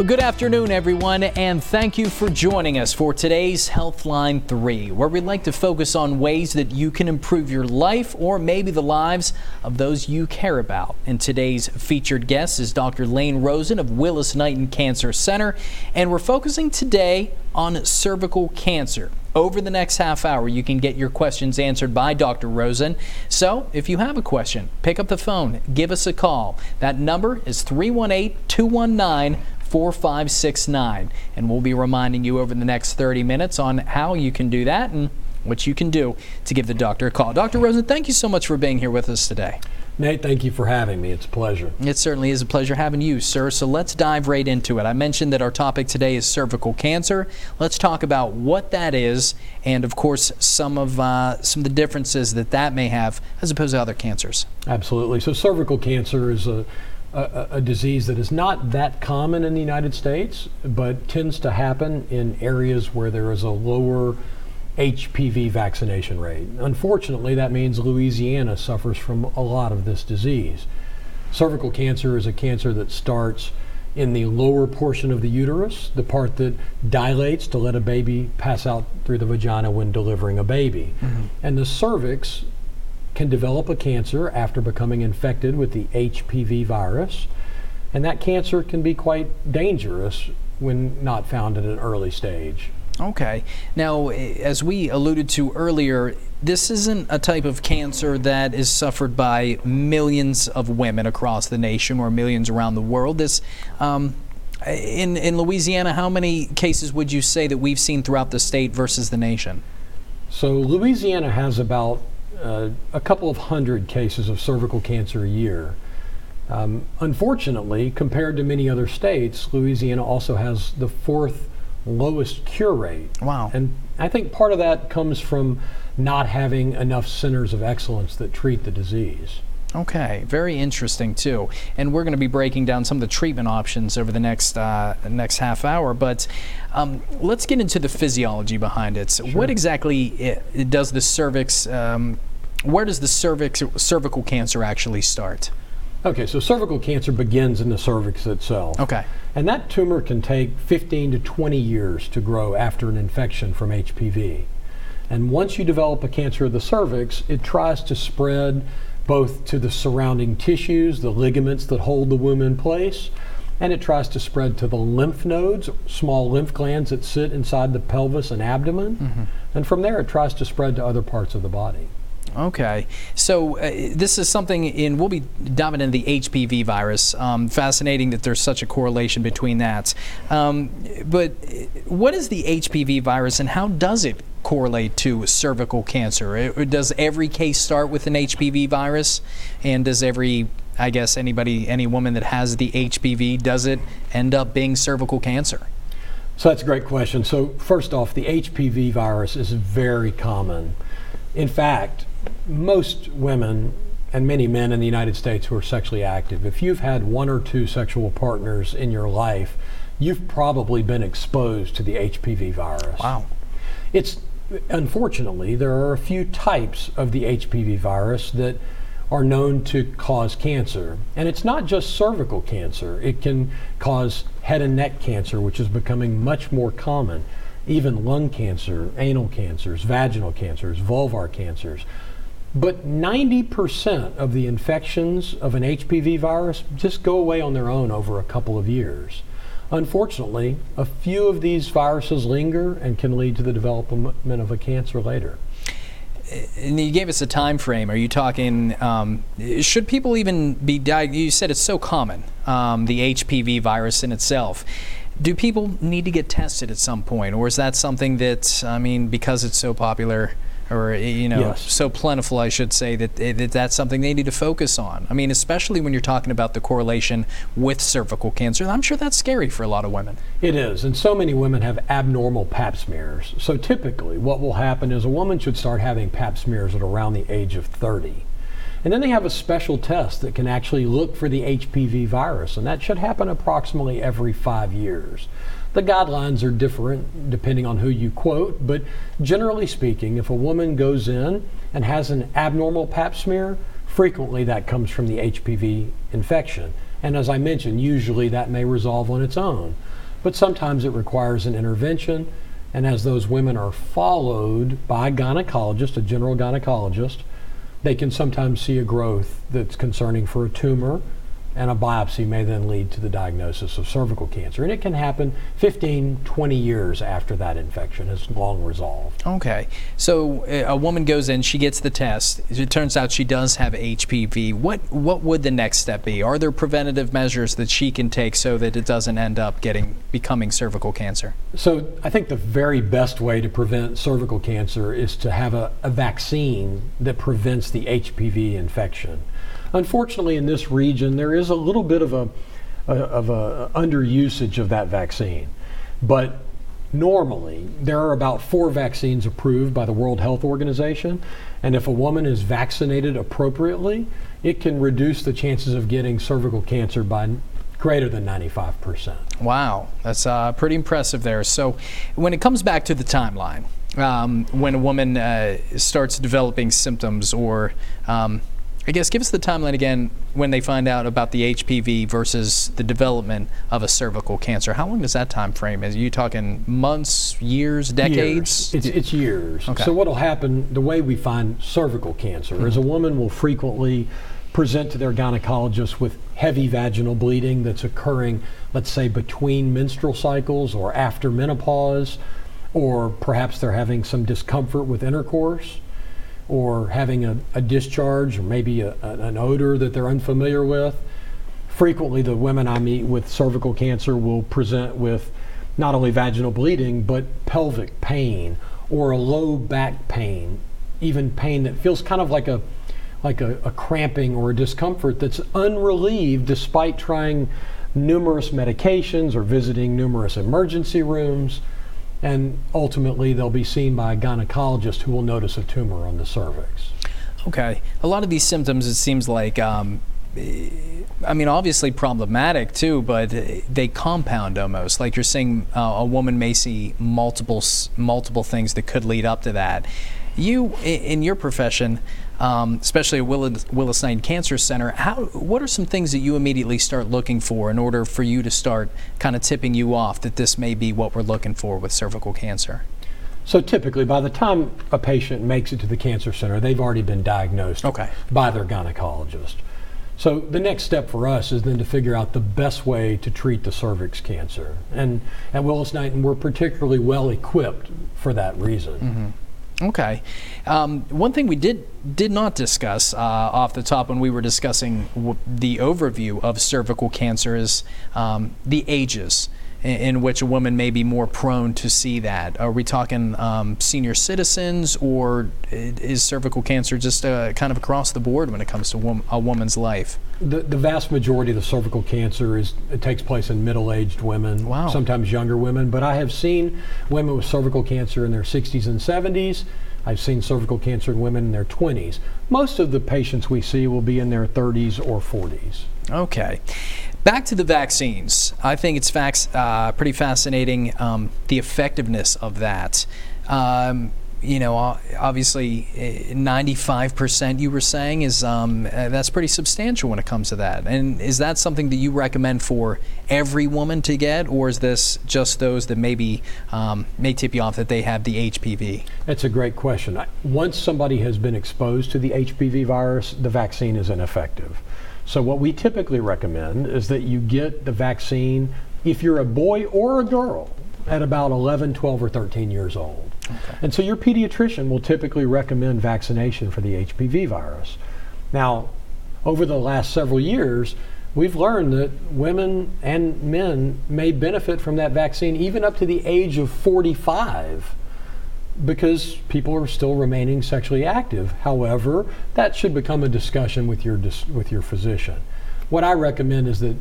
Well, good afternoon, everyone, and thank you for joining us for today's Healthline 3, where we'd like to focus on ways that you can improve your life or maybe the lives of those you care about. And today's featured guest is Dr. Lane Rosen of Willis Knighton Cancer Center, and we're focusing today on cervical cancer. Over the next half hour, you can get your questions answered by Dr. Rosen. So, if you have a question, pick up the phone, give us a call. That number is 318 219 4569. And we'll be reminding you over the next 30 minutes on how you can do that and what you can do to give the doctor a call. Dr. Rosen, thank you so much for being here with us today. Nate, thank you for having me. It's a pleasure. It certainly is a pleasure having you, sir. So let's dive right into it. I mentioned that our topic today is cervical cancer. Let's talk about what that is, and of course, some of uh, some of the differences that that may have as opposed to other cancers. Absolutely. So cervical cancer is a a, a, disease that is not that common in the United States, but tends to happen in areas where there is a lower HPV vaccination rate. Unfortunately, that means Louisiana suffers from a lot of this disease. Cervical cancer is a cancer that starts in the lower portion of the uterus, the part that dilates to let a baby pass out through the vagina when delivering a baby. Mm-hmm. And the cervix can develop a cancer after becoming infected with the HPV virus, and that cancer can be quite dangerous when not found at an early stage. Okay. Now, as we alluded to earlier, this isn't a type of cancer that is suffered by millions of women across the nation or millions around the world. This, um, in in Louisiana, how many cases would you say that we've seen throughout the state versus the nation? So Louisiana has about uh, a couple of hundred cases of cervical cancer a year. Um, unfortunately, compared to many other states, Louisiana also has the fourth lowest cure rate. Wow. And I think part of that comes from not having enough centers of excellence that treat the disease. Okay, very interesting too. And we're going to be breaking down some of the treatment options over the next uh, next half hour. But um, let's get into the physiology behind it. So sure. What exactly it, does the cervix um, where does the cervix, cervical cancer actually start? Okay, so cervical cancer begins in the cervix itself. Okay. And that tumor can take 15 to 20 years to grow after an infection from HPV. And once you develop a cancer of the cervix, it tries to spread both to the surrounding tissues, the ligaments that hold the womb in place, and it tries to spread to the lymph nodes, small lymph glands that sit inside the pelvis and abdomen. Mm-hmm. And from there, it tries to spread to other parts of the body. Okay, so uh, this is something in, we'll be diving into the HPV virus. Um, fascinating that there's such a correlation between that. Um, but what is the HPV virus and how does it correlate to cervical cancer? Uh, does every case start with an HPV virus? And does every, I guess, anybody, any woman that has the HPV, does it end up being cervical cancer? So that's a great question. So, first off, the HPV virus is very common. In fact, most women and many men in the United States who are sexually active, if you've had one or two sexual partners in your life, you've probably been exposed to the HPV virus. Wow. It's unfortunately there are a few types of the HPV virus that are known to cause cancer. And it's not just cervical cancer. It can cause head and neck cancer, which is becoming much more common. Even lung cancer, anal cancers, vaginal cancers, vulvar cancers. But 90% of the infections of an HPV virus just go away on their own over a couple of years. Unfortunately, a few of these viruses linger and can lead to the development of a cancer later. And you gave us a time frame. Are you talking? Um, should people even be diagnosed? You said it's so common, um, the HPV virus in itself. Do people need to get tested at some point, or is that something that I mean, because it's so popular? Or you know yes. so plentiful I should say that, eh, that that's something they need to focus on. I mean especially when you're talking about the correlation with cervical cancer. I'm sure that's scary for a lot of women. It is. And so many women have abnormal pap smears. So typically what will happen is a woman should start having pap smears at around the age of 30. And then they have a special test that can actually look for the HPV virus, and that should happen approximately every five years. The guidelines are different depending on who you quote, but generally speaking, if a woman goes in and has an abnormal pap smear, frequently that comes from the HPV infection. And as I mentioned, usually that may resolve on its own. but sometimes it requires an intervention. And as those women are followed by a gynecologist, a general gynecologist, they can sometimes see a growth that's concerning for a tumor and a biopsy may then lead to the diagnosis of cervical cancer. And it can happen 15, 20 years after that infection has long resolved. Okay. So uh, a woman goes in, she gets the test. It turns out she does have HPV. What what would the next step be? Are there preventative measures that she can take so that it doesn't end up getting becoming cervical cancer? So I think the very best way to prevent cervical cancer is to have a, a vaccine that prevents the HPV infection. Unfortunately, in this region, there is a little bit of a, a of a underusage of that vaccine, but normally there are about four vaccines approved by the World Health Organization, and if a woman is vaccinated appropriately, it can reduce the chances of getting cervical cancer by greater than 95%. Wow, that's uh, pretty impressive there. So, when it comes back to the timeline, um, when a woman uh, starts developing symptoms or um, I guess give us the timeline again when they find out about the HPV versus the development of a cervical cancer. How long does that time frame? Is you talking months, years, decades? Years. It's, it's years. Okay. So what'll happen? The way we find cervical cancer mm-hmm. is a woman will frequently present to their gynecologist with heavy vaginal bleeding that's occurring, let's say, between menstrual cycles or after menopause, or perhaps they're having some discomfort with intercourse or having a, a discharge or maybe a, an odor that they're unfamiliar with. Frequently, the women I meet with cervical cancer will present with not only vaginal bleeding, but pelvic pain or a low back pain, even pain that feels kind of like a like a, a cramping or a discomfort that's unrelieved despite trying numerous medications or visiting numerous emergency rooms and ultimately they'll be seen by a gynecologist who will notice a tumor on the cervix. Okay. A lot of these symptoms, it seems like, um, I mean, obviously problematic too, but they compound almost. Like you're saying, uh, a woman may see multiple multiple things that could lead up to that. You, in your profession, um, especially at Willis, Willis Knighton Cancer Center, how, what are some things that you immediately start looking for in order for you to start kind of tipping you off that this may be what we're looking for with cervical cancer? So typically, by the time a patient makes it to the cancer center, they've already been diagnosed okay. by their gynecologist. So the next step for us is then to figure out the best way to treat the cervix cancer. And at Willis Knighton, we're particularly well equipped for that reason. Mm-hmm. Okay. Um, one thing we did did not discuss uh, off the top when we were discussing w- the overview of cervical cancer is um, the ages in, in, which a woman may be more prone to see that. Are we talking um, senior citizens, or is cervical cancer just uh, kind of across the board when it comes to wom- a woman's life? The, the vast majority of the cervical cancer is it takes place in middle-aged women, wow. sometimes younger women. But I have seen women with cervical cancer in their 60s and 70s. I've seen cervical cancer in women in their 20s. Most of the patients we see will be in their 30s or 40s. Okay. Back to the vaccines. I think it's uh, pretty fascinating um, the effectiveness of that. Um, you know, obviously, 95% you were saying is um, uh, that's pretty substantial when it comes to that. And is that something that you recommend for every woman to get, or is this just those that maybe um, may tip you off that they have the HPV? That's a great question. Once somebody has been exposed to the HPV virus, the vaccine is ineffective. So, what we typically recommend is that you get the vaccine if you're a boy or a girl at about 11, 12, or 13 years old. Okay. And so your pediatrician will typically recommend vaccination for the HPV virus. Now, over the last several years, we've learned that women and men may benefit from that vaccine even up to the age of 45 because people are still remaining sexually active. However, that should become a discussion with your with your physician. What I recommend is that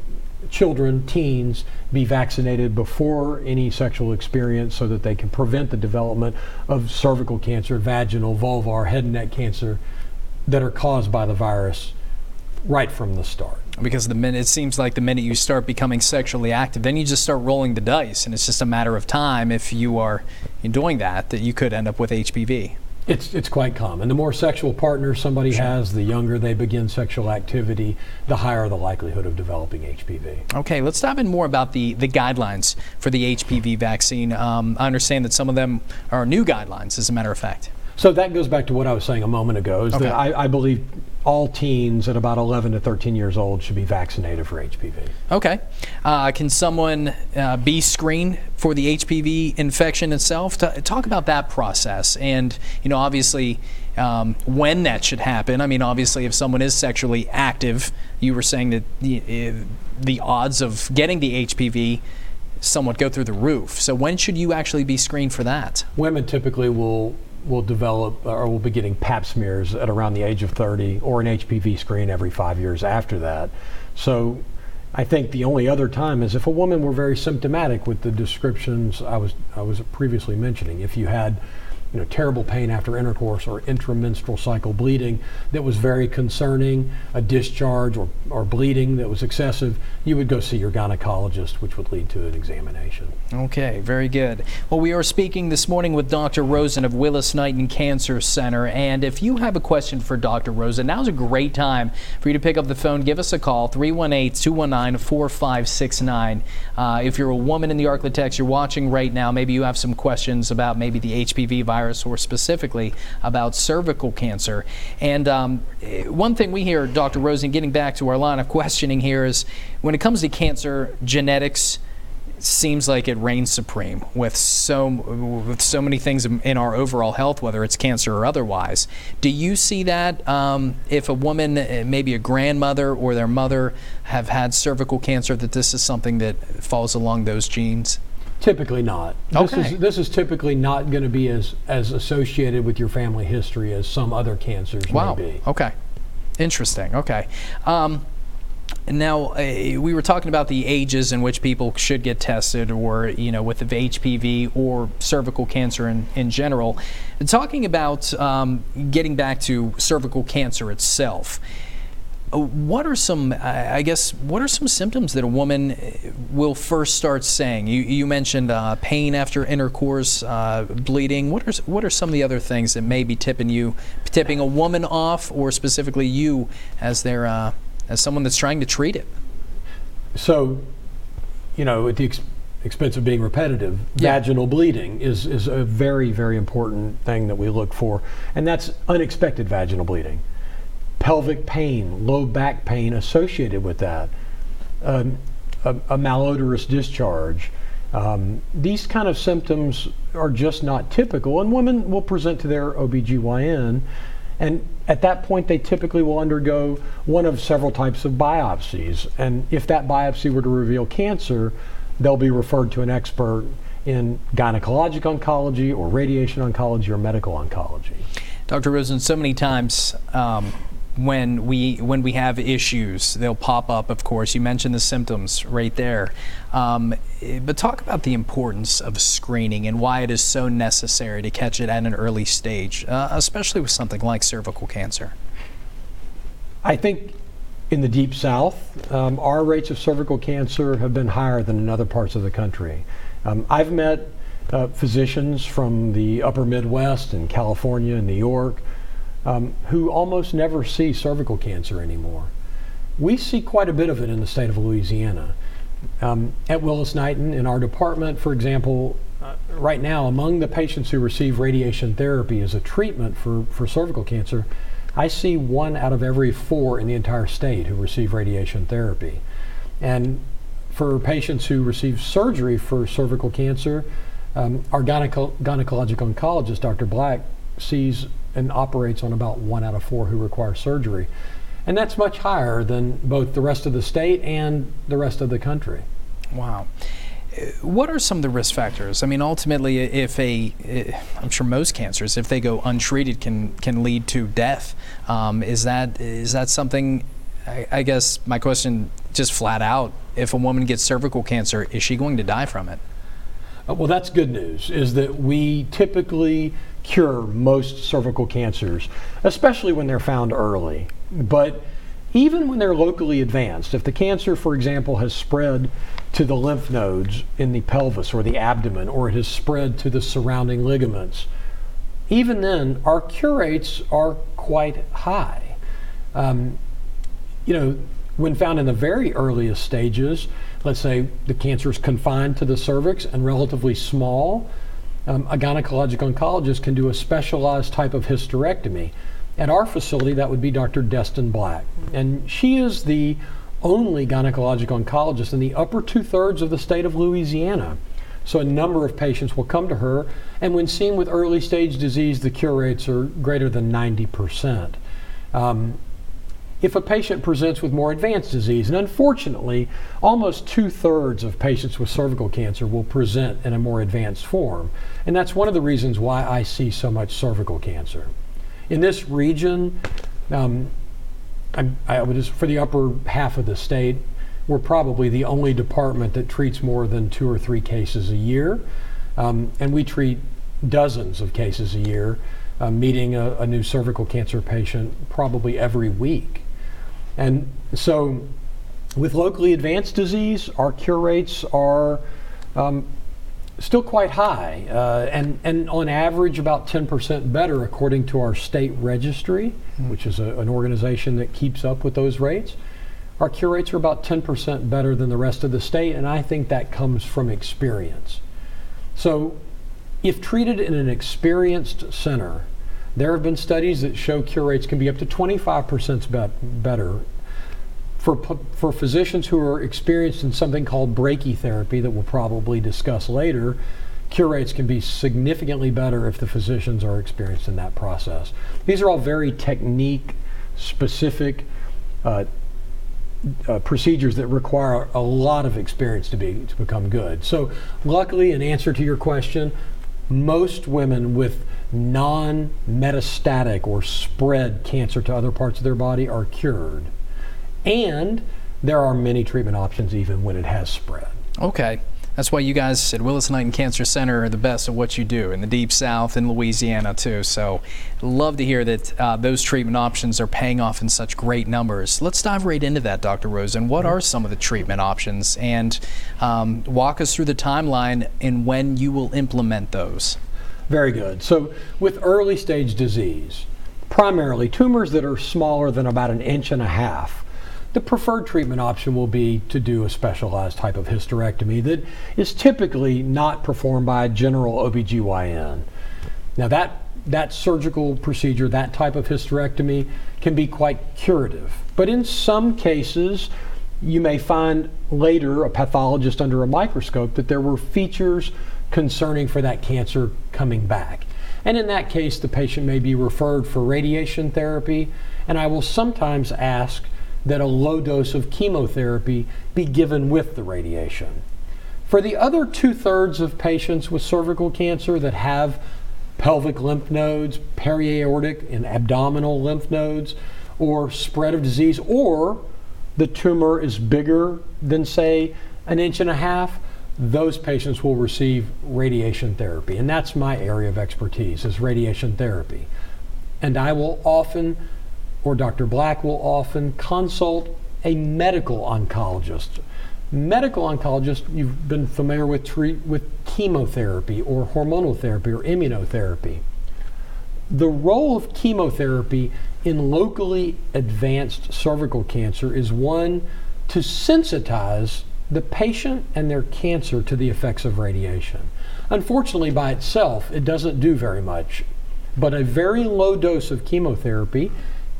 children, teens, be vaccinated before any sexual experience so that they can prevent the development of cervical cancer, vaginal, vulvar, head and neck cancer that are caused by the virus right from the start. Because the minute it seems like the minute you start becoming sexually active, then you just start rolling the dice, and it's just a matter of time if you are doing that that you could end up with HPV. It's, it's quite common. The more sexual partners somebody sure. has, the younger they begin sexual activity, the higher the likelihood of developing HPV. Okay, let's dive in more about the, the guidelines for the HPV vaccine. Um, I understand that some of them are new guidelines, as a matter of fact. So that goes back to what I was saying a moment ago. Is okay. that I, I believe all teens at about 11 to 13 years old should be vaccinated for HPV. Okay. Uh, can someone uh, be screened for the HPV infection itself? T- talk about that process and, you know, obviously um, when that should happen. I mean, obviously, if someone is sexually active, you were saying that the, uh, the odds of getting the HPV somewhat go through the roof. So when should you actually be screened for that? Women typically will will develop or will be getting pap smears at around the age of 30 or an HPV screen every five years after that. So I think the only other time is if a woman were very symptomatic with the descriptions I was I was previously mentioning. If you had you know, terrible pain after intercourse or intramenstrual cycle bleeding that was very concerning, a discharge or, or bleeding that was excessive, you would go see your gynecologist, which would lead to an examination. Okay, very good. Well, we are speaking this morning with Dr. Rosen of Willis Knighton Cancer Center. And if you have a question for Dr. Rosen, now's a great time for you to pick up the phone. Give us a call, 318 219 4569. Uh, if you're a woman in the Arklatex, you're watching right now, maybe you have some questions about maybe the HPV virus or specifically about cervical cancer. And um, one thing we hear, Dr. Rosen, getting back to our line of questioning here is when it comes to cancer genetics, seems like it reigns supreme with so with so many things in our overall health, whether it's cancer or otherwise. Do you see that um, if a woman, uh, maybe a grandmother or their mother, have had cervical cancer, that this is something that falls along those genes? Typically not. Okay. This is this is typically not going to be as as associated with your family history as some other cancers wow. may be. Okay. Interesting. Okay. Um, now, uh, we were talking about the ages in which people should get tested, or, you know, with the HPV or cervical cancer in, in general. Talking about um, getting back to cervical cancer itself, what are some, I guess, what are some symptoms that a woman uh, will first start saying? You, you mentioned uh, pain after intercourse, uh, bleeding. What are, what are some of the other things that may be tipping you, tipping a woman off, or specifically you as their, uh, as someone that's trying to treat it? So, you know, at the ex- expense of being repetitive, yeah. vaginal bleeding is, is a very, very important thing that we look for, and that's unexpected vaginal bleeding pelvic pain, low back pain associated with that, um, a, a, malodorous discharge. Um, these kind of symptoms are just not typical, and women will present to their OBGYN. And at that point, they typically will undergo one of several types of biopsies. And if that biopsy were to reveal cancer, they'll be referred to an expert in gynecologic oncology or radiation oncology or medical oncology. Dr. Rosen, so many times um, when we when we have issues they'll pop up of course. You mentioned the symptoms right there. Um, but talk about the importance of screening and why it is so necessary to catch it at an early stage uh, especially with something like cervical cancer. I think in the deep south um, our rates of cervical cancer have been higher than in other parts of the country. Um, i've met uh, physicians from the upper midwest and california and new york um, who almost never see cervical cancer anymore. We see quite a bit of it in the state of Louisiana. Um, at Willis Knighton, in our department, for example, uh, right now, among the patients who receive radiation therapy as a treatment for, for cervical cancer, I see one out of every four in the entire state who receive radiation therapy. And for patients who receive surgery for cervical cancer, um, our gyneco- gynecologic oncologist, Dr. Black, sees and operates on about one out of four who require surgery. And that's much higher than both the rest of the state and the rest of the country. Wow. What are some of the risk factors? I mean, ultimately, if a, I'm sure most cancers, if they go untreated, can can lead to death. Um, is that is that something? I, I guess my question, just flat out, if a woman gets cervical cancer, is she going to die from it? Uh, well, that's good news. Is that we typically cure most cervical cancers, especially when they're found early. But even when they're locally advanced, if the cancer, for example, has spread to the lymph nodes in the pelvis or the abdomen, or it has spread to the surrounding ligaments, even then, our cure rates are quite high. Um, you know, when found in the very earliest stages, let's say the cancer is confined to the cervix and relatively small, um, a gynecologic oncologist can do a specialized type of hysterectomy. At our facility, that would be Dr. Destin Black. And she is the only gynecologic oncologist in the upper two thirds of the state of Louisiana. So a number of patients will come to her, and when seen with early stage disease, the cure rates are greater than 90%. Um, if a patient presents with more advanced disease, and unfortunately, almost two thirds of patients with cervical cancer will present in a more advanced form. And that's one of the reasons why I see so much cervical cancer. In this region, um, I, would just, for the upper half of the state, we're probably the only department that treats more than two or three cases a year. Um, and we treat dozens of cases a year, uh, meeting a, a new cervical cancer patient probably every week. And so, with locally advanced disease, our cure rates are um, still quite high, uh, and, and on average, about 10% better according to our state registry, mm-hmm. which is a, an organization that keeps up with those rates. Our cure rates are about 10% better than the rest of the state, and I think that comes from experience. So, if treated in an experienced center, there have been studies that show cure rates can be up to 25% be- better. For, for physicians who are experienced in something called brachytherapy, that we'll probably discuss later, cure rates can be significantly better if the physicians are experienced in that process. These are all very technique specific uh, uh, procedures that require a lot of experience to be to become good. So, luckily, in answer to your question, most women with non metastatic or spread cancer to other parts of their body are cured. And there are many treatment options even when it has spread. Okay. That's why you guys at Willis-Knighton Cancer Center are the best at what you do in the Deep South and Louisiana too. So, love to hear that uh, those treatment options are paying off in such great numbers. Let's dive right into that, Dr. Rosen. What are some of the treatment options, and um, walk us through the timeline and when you will implement those? Very good. So, with early stage disease, primarily tumors that are smaller than about an inch and a half the preferred treatment option will be to do a specialized type of hysterectomy that is typically not performed by a general OBGYN. Now that that surgical procedure, that type of hysterectomy can be quite curative. But in some cases, you may find later a pathologist under a microscope that there were features concerning for that cancer coming back. And in that case, the patient may be referred for radiation therapy, and I will sometimes ask that a low dose of chemotherapy be given with the radiation. For the other two thirds of patients with cervical cancer that have pelvic lymph nodes, periaortic and abdominal lymph nodes, or spread of disease, or the tumor is bigger than, say, an inch and a half, those patients will receive radiation therapy. And that's my area of expertise, is radiation therapy. And I will often or Dr. Black will often consult a medical oncologist. Medical oncologist, you've been familiar with treat with chemotherapy or hormonal therapy or immunotherapy. The role of chemotherapy in locally advanced cervical cancer is one to sensitize the patient and their cancer to the effects of radiation. Unfortunately, by itself, it doesn't do very much, but a very low dose of chemotherapy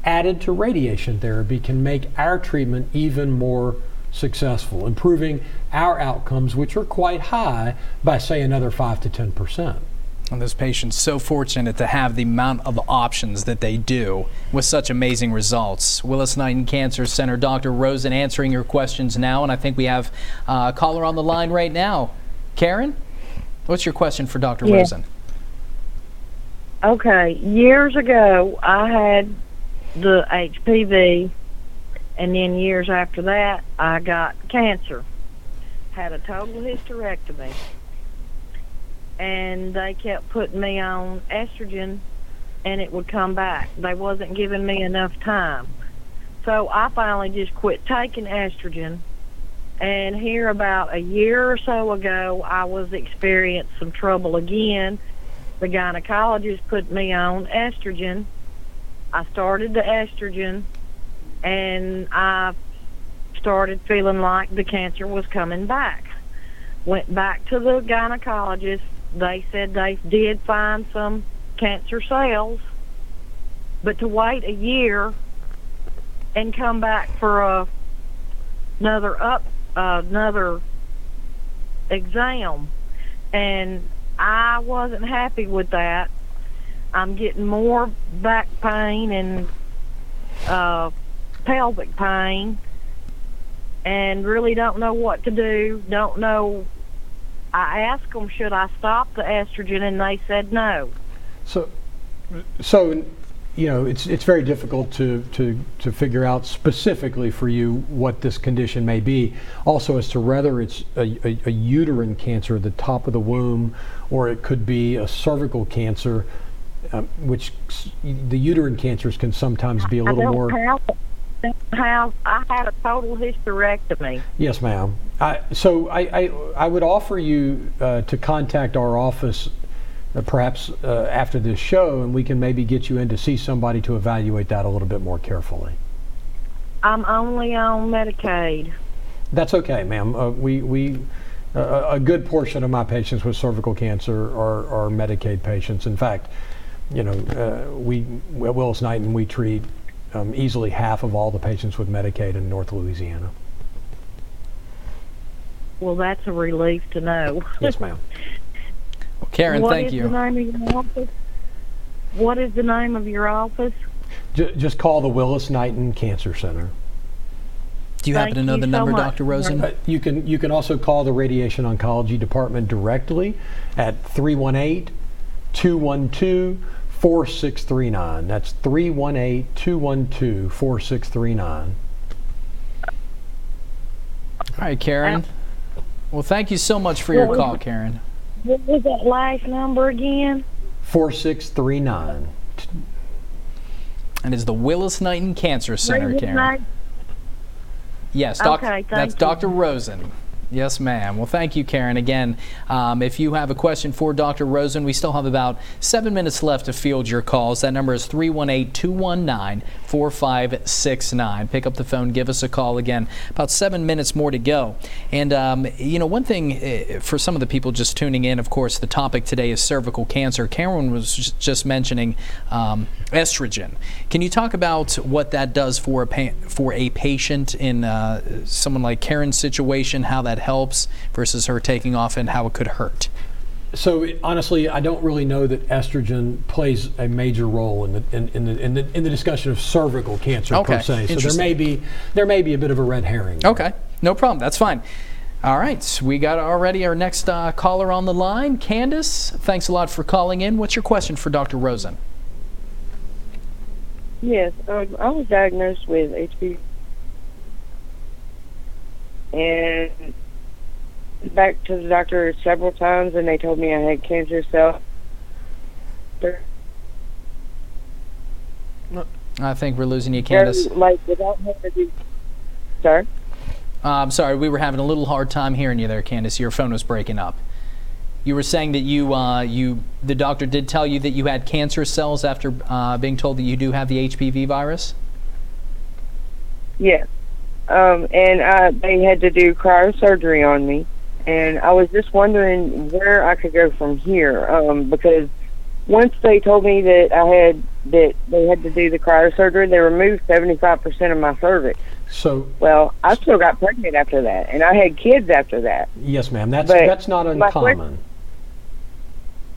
added to radiation therapy can make our treatment even more successful, improving our outcomes, which are quite high, by say another 5 to 10 percent. And those patients so fortunate to have the amount of options that they do with such amazing results. Willis-Knighton Cancer Center, Dr. Rosen answering your questions now, and I think we have a caller on the line right now. Karen, what's your question for Dr. Yeah. Rosen? Okay, years ago I had the HPV, and then years after that, I got cancer. Had a total hysterectomy, and they kept putting me on estrogen, and it would come back. They wasn't giving me enough time, so I finally just quit taking estrogen. And here, about a year or so ago, I was experiencing some trouble again the gynecologist put me on estrogen. I started the estrogen, and I started feeling like the cancer was coming back. Went back to the gynecologist. They said they did find some cancer cells, but to wait a year and come back for a, another up uh, another exam, and I wasn't happy with that. I'm getting more back pain and uh, pelvic pain, and really don't know what to do. Don't know. I asked them, should I stop the estrogen, and they said no. So, so you know, it's it's very difficult to to to figure out specifically for you what this condition may be. Also, as to whether it's a, a, a uterine cancer at the top of the womb, or it could be a cervical cancer, um, which the uterine cancers can sometimes be a little more. have, have. I had a total hysterectomy. Yes, ma'am. I, so I, I, I would offer you uh, to contact our office uh, perhaps uh, after this show, and we can maybe get you in to see somebody to evaluate that a little bit more carefully. I'm only on Medicaid. That's okay, ma'am. Uh, we, we, uh, a good portion of my patients with cervical cancer are, are Medicaid patients. In fact, you know, uh, we at Willis Knighton we treat um, easily half of all the patients with Medicaid in North Louisiana. Well, that's a relief to know. Yes, ma'am. Well, Karen, What thank is you. the name of your office? What is the name of your office? J- just call the Willis Knighton Cancer Center. Do you happen to know the so number, much. Dr. Rosen? Uh, you can you can also call the radiation oncology department directly at 318 212 4639. That's 318 212 4639. All right, Karen. Uh, well, thank you so much for your call, Karen. What was that last number again? 4639. And it's the Willis Knighton Cancer Center, Karen. nine- Yes, doc- Okay, that's you. Dr. Rosen. Yes, ma'am. Well, thank you, Karen. Again, um, if you have a question for Dr. Rosen, we still have about seven minutes left to field your calls. That number is 318 219 4569. Pick up the phone, give us a call again. About seven minutes more to go. And, um, you know, one thing uh, for some of the people just tuning in, of course, the topic today is cervical cancer. Karen was just mentioning um, estrogen. Can you talk about what that does for a, pa- for a patient in uh, someone like Karen's situation, how that helps versus her taking off and how it could hurt? So it- honestly, I don't really know that estrogen plays a major role in the in, in, the, in, the, in the discussion of cervical cancer Okay, per se. So there may be there may be a bit of a red herring. there. Okay, no problem. That's fine. All right, we got already our next uh, caller on the line. Candace, thanks a lot for calling in. What's your question for Dr. Rosen? Yes, um, I was diagnosed with HPV, and back to the doctor several times, and they told me I had cancer cells. I think we're losing you, Candace. Like without having to. Sorry. Uh, I'm sorry, we were having a little hard time hearing you there, Candace. Your phone was breaking up. You were saying that you, uh, you, the doctor did tell you that you had cancer cells after uh, being told that you do have the HPV virus. Yes. Um, and uh, they had to do cryosurgery on me, and I was just wondering where I could go from here um, because once they told me that I had that they had to do the cryosurgery, they removed seventy five percent of my cervix. So Well, I still got pregnant after that, and I had kids after that. yes, ma'am. That's But that's not uncommon.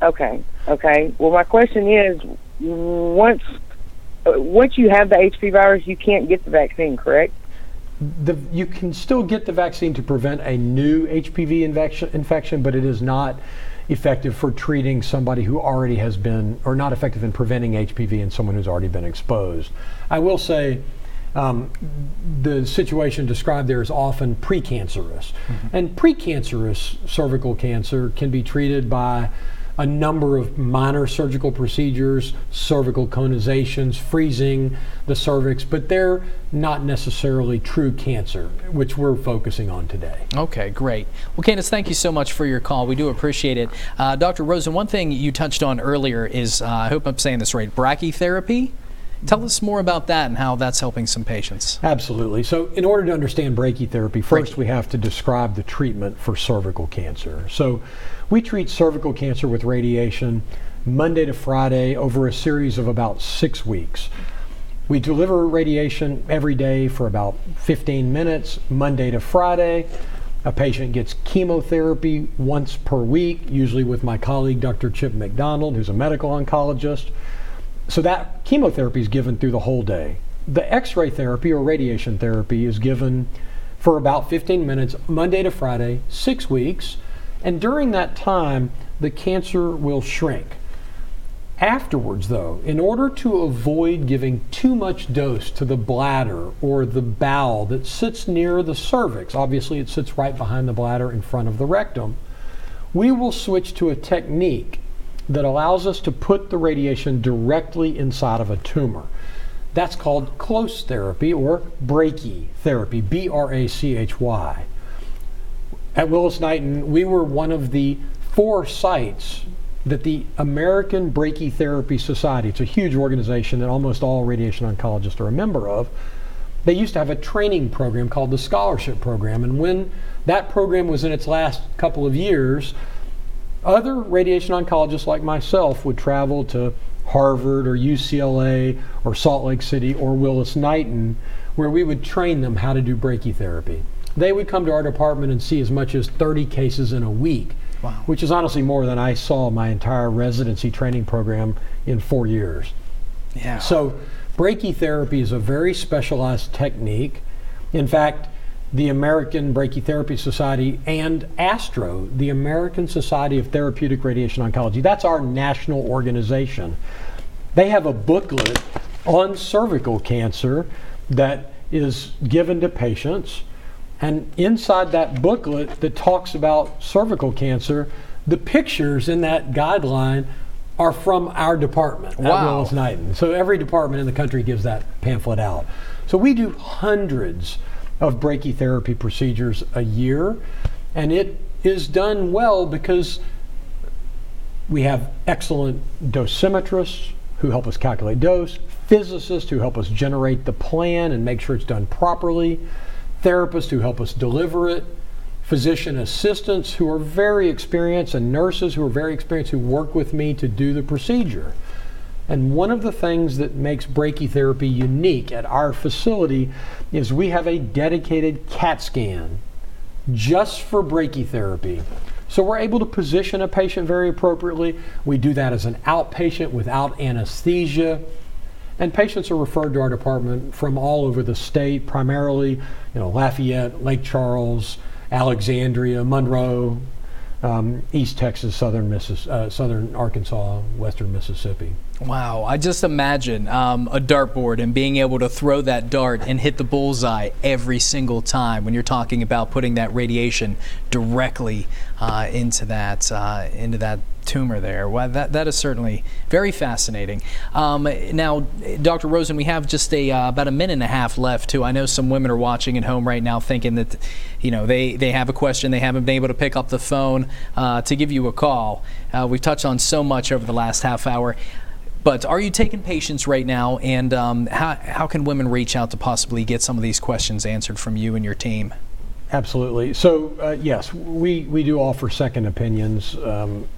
Okay, okay. Well, my question is, once uh, once you have the HPV virus, you can't get the vaccine, correct? The, you can still get the vaccine to prevent a new HPV infection, infection, but it is not effective for treating somebody who already has been, or not effective in preventing HPV in someone who's already been exposed. I will say, um, the situation described there is often precancerous, and precancerous cervical cancer can be treated by a number of minor surgical procedures, cervical conizations, freezing the cervix, but they're not necessarily true cancer, which we're focusing on today. Okay, great. Well, Candace, thank you so much for your call. We do appreciate it. Uh, Dr. Rosen, one thing you touched on earlier is, uh, I hope I'm saying this right, brachytherapy. Tell us more about that and how that's helping some patients. Absolutely. So, in order to understand brachytherapy, first Brachy. we have to describe the treatment for cervical cancer. So, we treat cervical cancer with radiation Monday to Friday over a series of about six weeks. We deliver radiation every day for about 15 minutes, Monday to Friday. A patient gets chemotherapy once per week, usually with my colleague, Dr. Chip McDonald, who's a medical oncologist. So that chemotherapy is given through the whole day. The X ray therapy or radiation therapy is given for about 15 minutes, Monday to Friday, six weeks. And during that time, the cancer will shrink. Afterwards, though, in order to avoid giving too much dose to the bladder or the bowel that sits near the cervix, obviously it sits right behind the bladder in front of the rectum, we will switch to a technique that allows us to put the radiation directly inside of a tumor. That's called close therapy or brachytherapy, B R A C H Y. At Willis Knighton, we were one of the four sites that the American Brachytherapy Society, it's a huge organization that almost all radiation oncologists are a member of, they used to have a training program called the Scholarship Program. And when that program was in its last couple of years, other radiation oncologists like myself would travel to Harvard or UCLA or Salt Lake City or Willis Knighton, where we would train them how to do brachytherapy. They would come to our department and see as much as 30 cases in a week, Wow. which is honestly more than I saw my entire residency training program in four years. Yeah. So, brachytherapy is a very specialized technique. In fact, the American Brachytherapy Society and ASTRO, the American Society of Therapeutic Radiation Oncology, that's our national organization. They have a booklet on cervical cancer that is given to patients. And inside that booklet that talks about cervical cancer, the pictures in that guideline are from our department at Wow. Willis Knighton. So every department in the country gives that pamphlet out. So we do hundreds of brachytherapy procedures a year, and it is done well because we have excellent dosimetrists who help us calculate dose, physicists who help us generate the plan and make sure it's done properly, therapists who help us deliver it, physician assistants who are very experienced, and nurses who are very experienced who work with me to do the procedure. And one of the things that makes brachytherapy unique at our facility is we have a dedicated CAT scan just for brachytherapy. So we're able to position a patient very appropriately. We do that as an outpatient without anesthesia. And patients are referred to our department from all over the state, primarily, you know, Lafayette, Lake Charles, Alexandria, Monroe, um, East Texas, Southern Missis- uh, Southern Arkansas, Western Mississippi. Wow, I just imagine um, a dartboard and being able to throw that dart and hit the bullseye every single time when you're talking about putting that radiation directly uh, into that uh, into that tumor there. Well, that that is certainly very fascinating. Um, now, Dr. Rosen, we have just a uh, about a minute and a half left. Too. I know some women are watching at home right now, thinking that you know they they have a question, they haven't been able to pick up the phone uh, to give you a call. Uh, we've touched on so much over the last half hour. But are you taking patients right now, and um, how, how can women reach out to possibly get some of these questions answered from you and your team? Absolutely. So, uh, yes, we, we do offer second opinions um,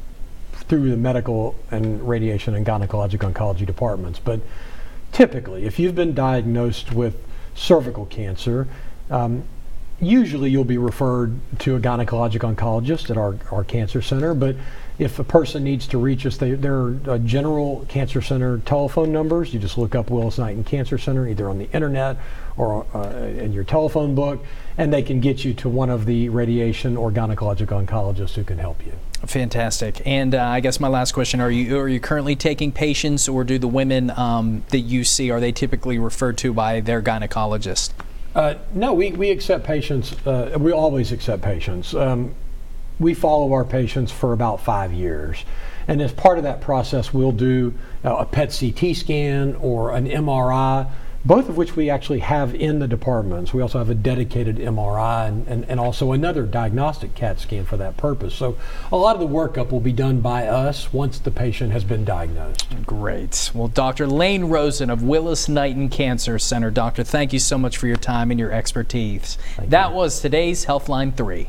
through the medical and radiation and gynecologic oncology departments. But typically, if you've been diagnosed with cervical cancer, um, usually you'll be referred to a gynecologic oncologist at our, our cancer center. But if a person needs to reach us, they, there are uh, general cancer center telephone numbers. You just look up Willis Knighton Cancer Center either on the internet or uh, in your telephone book, and they can get you to one of the radiation or gynecologic oncologists who can help you. Fantastic. And uh, I guess my last question: Are you are you currently taking patients, or do the women um, that you see are they typically referred to by their gynecologist? Uh, no, we, we accept patients. Uh, we always accept patients. Um, we follow our patients for about five years. And as part of that process, we'll do uh, a PET CT scan or an MRI, both of which we actually have in the departments. We also have a dedicated MRI and, and, and also another diagnostic CAT scan for that purpose. So a lot of the workup will be done by us once the patient has been diagnosed. Great. Well, Dr. Lane Rosen of Willis Knighton Cancer Center. Doctor, thank you so much for your time and your expertise. that was today's Healthline 3.